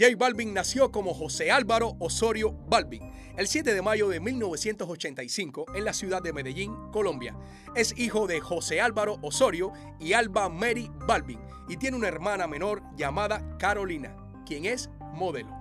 J Balvin nació como José Álvaro Osorio Balvin el 7 de mayo de 1985 en la ciudad de Medellín, Colombia. Es hijo de José Álvaro Osorio y Alba Mary Balvin y tiene una hermana menor llamada Carolina, quien es modelo.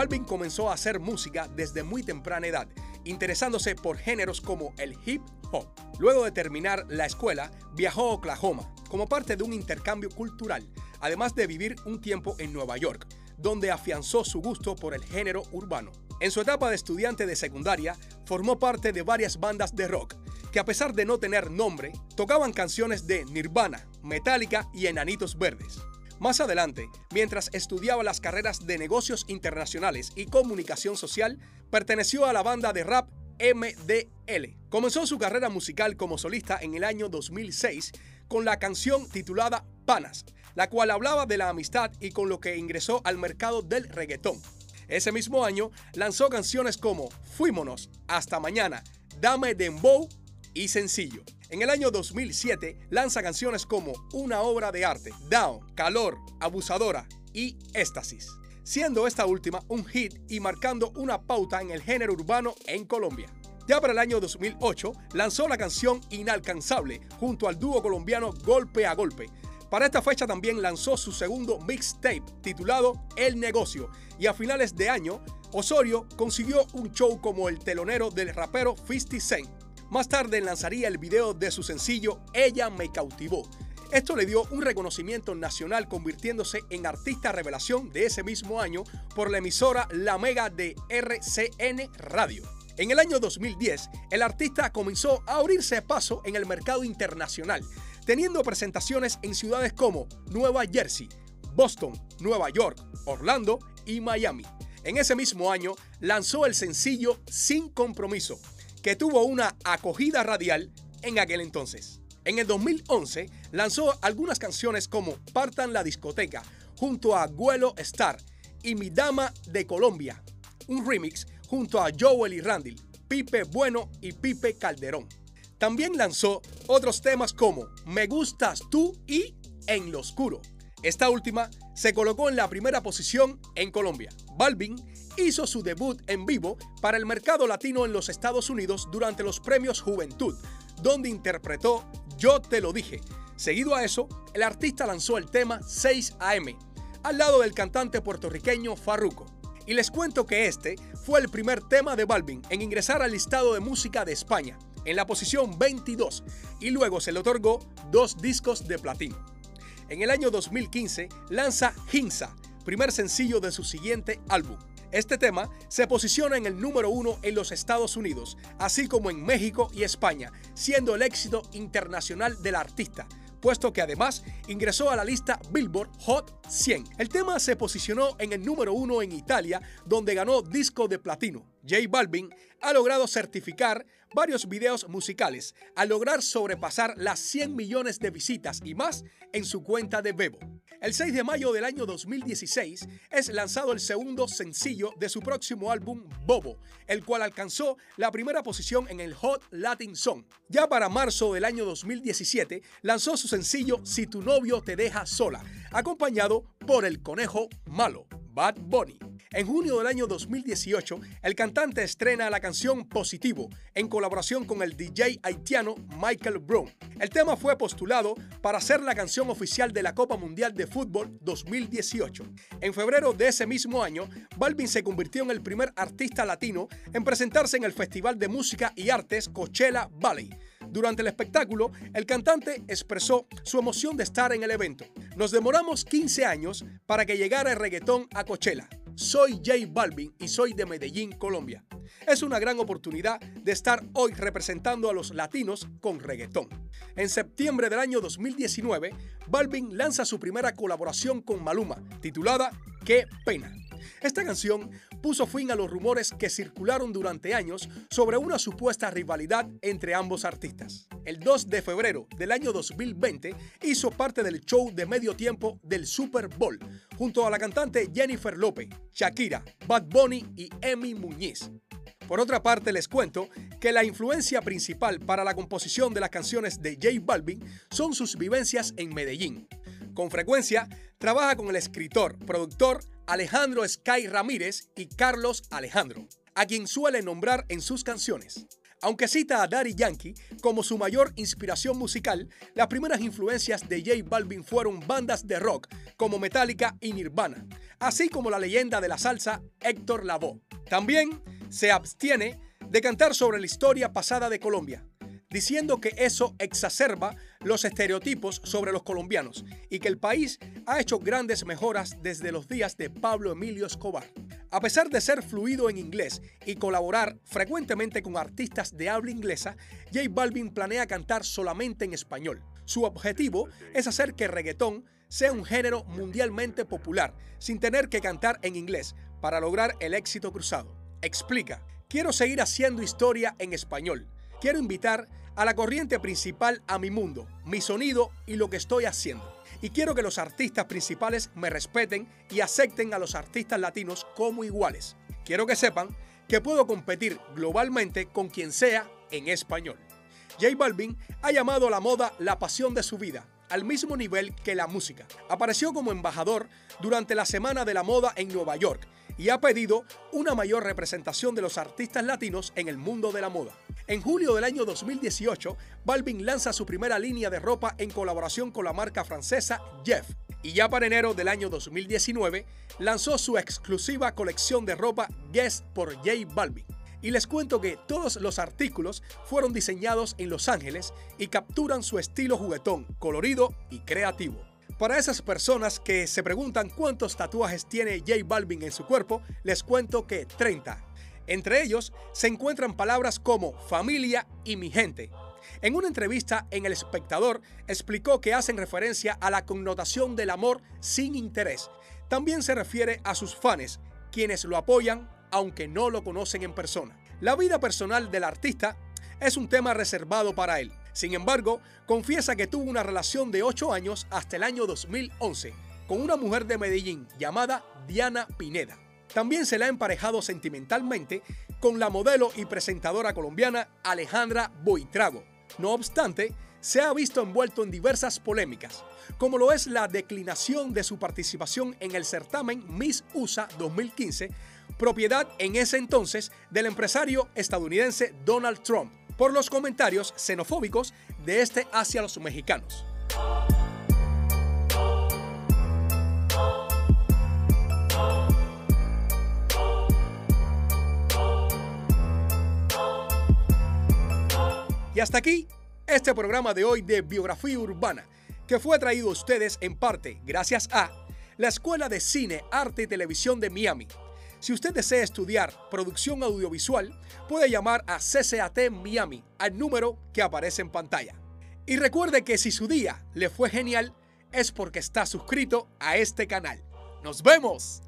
Balvin comenzó a hacer música desde muy temprana edad, interesándose por géneros como el hip hop. Luego de terminar la escuela, viajó a Oklahoma como parte de un intercambio cultural, además de vivir un tiempo en Nueva York, donde afianzó su gusto por el género urbano. En su etapa de estudiante de secundaria, formó parte de varias bandas de rock, que a pesar de no tener nombre, tocaban canciones de Nirvana, Metallica y Enanitos Verdes. Más adelante, mientras estudiaba las carreras de negocios internacionales y comunicación social, perteneció a la banda de rap MDL. Comenzó su carrera musical como solista en el año 2006 con la canción titulada Panas, la cual hablaba de la amistad y con lo que ingresó al mercado del reggaetón. Ese mismo año lanzó canciones como Fuímonos, Hasta Mañana, Dame Dembow y Sencillo. En el año 2007 lanza canciones como Una obra de arte, Down, Calor, Abusadora y Éxtasis, siendo esta última un hit y marcando una pauta en el género urbano en Colombia. Ya para el año 2008 lanzó la canción Inalcanzable junto al dúo colombiano Golpe a Golpe. Para esta fecha también lanzó su segundo mixtape titulado El Negocio y a finales de año Osorio consiguió un show como el telonero del rapero 50 Cent más tarde lanzaría el video de su sencillo Ella me cautivó. Esto le dio un reconocimiento nacional convirtiéndose en artista revelación de ese mismo año por la emisora La Mega de RCN Radio. En el año 2010, el artista comenzó a abrirse paso en el mercado internacional, teniendo presentaciones en ciudades como Nueva Jersey, Boston, Nueva York, Orlando y Miami. En ese mismo año lanzó el sencillo Sin Compromiso, que tuvo una acogida radial en aquel entonces. En el 2011 lanzó algunas canciones como Partan la discoteca junto a Guelo Star y Mi Dama de Colombia, un remix junto a Joel y Randall, Pipe Bueno y Pipe Calderón. También lanzó otros temas como Me gustas tú y En lo oscuro. Esta última se colocó en la primera posición en Colombia. Balvin hizo su debut en vivo para el mercado latino en los Estados Unidos durante los premios Juventud, donde interpretó Yo te lo dije. Seguido a eso, el artista lanzó el tema 6 AM, al lado del cantante puertorriqueño Farruko. Y les cuento que este fue el primer tema de Balvin en ingresar al listado de música de España, en la posición 22, y luego se le otorgó dos discos de platino. En el año 2015 lanza Ginza, primer sencillo de su siguiente álbum. Este tema se posiciona en el número uno en los Estados Unidos, así como en México y España, siendo el éxito internacional del artista, puesto que además ingresó a la lista Billboard Hot 100. El tema se posicionó en el número uno en Italia, donde ganó disco de platino. J Balvin ha logrado certificar varios videos musicales al lograr sobrepasar las 100 millones de visitas y más en su cuenta de Bebo. El 6 de mayo del año 2016 es lanzado el segundo sencillo de su próximo álbum Bobo, el cual alcanzó la primera posición en el Hot Latin Song. Ya para marzo del año 2017 lanzó su sencillo Si tu novio te deja sola, acompañado por el conejo malo, Bad Bunny. En junio del año 2018, el cantante estrena la canción Positivo en colaboración con el DJ haitiano Michael Brown. El tema fue postulado para ser la canción oficial de la Copa Mundial de Fútbol 2018. En febrero de ese mismo año, Balvin se convirtió en el primer artista latino en presentarse en el Festival de Música y Artes Coachella Valley. Durante el espectáculo, el cantante expresó su emoción de estar en el evento. Nos demoramos 15 años para que llegara el reggaetón a Coachella. Soy J Balvin y soy de Medellín, Colombia. Es una gran oportunidad de estar hoy representando a los latinos con reggaetón. En septiembre del año 2019, Balvin lanza su primera colaboración con Maluma, titulada Qué pena. Esta canción puso fin a los rumores que circularon durante años sobre una supuesta rivalidad entre ambos artistas. El 2 de febrero del año 2020 hizo parte del show de medio tiempo del Super Bowl junto a la cantante Jennifer Lopez, Shakira, Bad Bunny y Emi Muñiz. Por otra parte, les cuento que la influencia principal para la composición de las canciones de J Balvin son sus vivencias en Medellín. Con frecuencia, trabaja con el escritor, productor Alejandro Sky Ramírez y Carlos Alejandro, a quien suele nombrar en sus canciones. Aunque cita a Daddy Yankee como su mayor inspiración musical, las primeras influencias de J Balvin fueron bandas de rock como Metallica y Nirvana, así como la leyenda de la salsa Héctor Lavoe. También se abstiene de cantar sobre la historia pasada de Colombia, diciendo que eso exacerba los estereotipos sobre los colombianos y que el país ha hecho grandes mejoras desde los días de Pablo Emilio Escobar. A pesar de ser fluido en inglés y colaborar frecuentemente con artistas de habla inglesa, J Balvin planea cantar solamente en español. Su objetivo es hacer que reggaetón sea un género mundialmente popular, sin tener que cantar en inglés, para lograr el éxito cruzado. Explica, quiero seguir haciendo historia en español. Quiero invitar a la corriente principal a mi mundo, mi sonido y lo que estoy haciendo y quiero que los artistas principales me respeten y acepten a los artistas latinos como iguales. Quiero que sepan que puedo competir globalmente con quien sea en español. J Balvin ha llamado a la moda la pasión de su vida, al mismo nivel que la música. Apareció como embajador durante la Semana de la Moda en Nueva York y ha pedido una mayor representación de los artistas latinos en el mundo de la moda. En julio del año 2018, Balvin lanza su primera línea de ropa en colaboración con la marca francesa Jeff. Y ya para enero del año 2019, lanzó su exclusiva colección de ropa Guess por J Balvin. Y les cuento que todos los artículos fueron diseñados en Los Ángeles y capturan su estilo juguetón, colorido y creativo. Para esas personas que se preguntan cuántos tatuajes tiene J Balvin en su cuerpo, les cuento que 30. Entre ellos se encuentran palabras como familia y mi gente. En una entrevista en El Espectador explicó que hacen referencia a la connotación del amor sin interés. También se refiere a sus fans, quienes lo apoyan aunque no lo conocen en persona. La vida personal del artista es un tema reservado para él. Sin embargo, confiesa que tuvo una relación de 8 años hasta el año 2011 con una mujer de Medellín llamada Diana Pineda. También se le ha emparejado sentimentalmente con la modelo y presentadora colombiana Alejandra Boitrago. No obstante, se ha visto envuelto en diversas polémicas, como lo es la declinación de su participación en el certamen Miss USA 2015, propiedad en ese entonces del empresario estadounidense Donald Trump, por los comentarios xenofóbicos de este hacia los mexicanos. Y hasta aquí este programa de hoy de Biografía Urbana, que fue traído a ustedes en parte gracias a la Escuela de Cine, Arte y Televisión de Miami. Si usted desea estudiar producción audiovisual, puede llamar a CCAT Miami al número que aparece en pantalla. Y recuerde que si su día le fue genial, es porque está suscrito a este canal. ¡Nos vemos!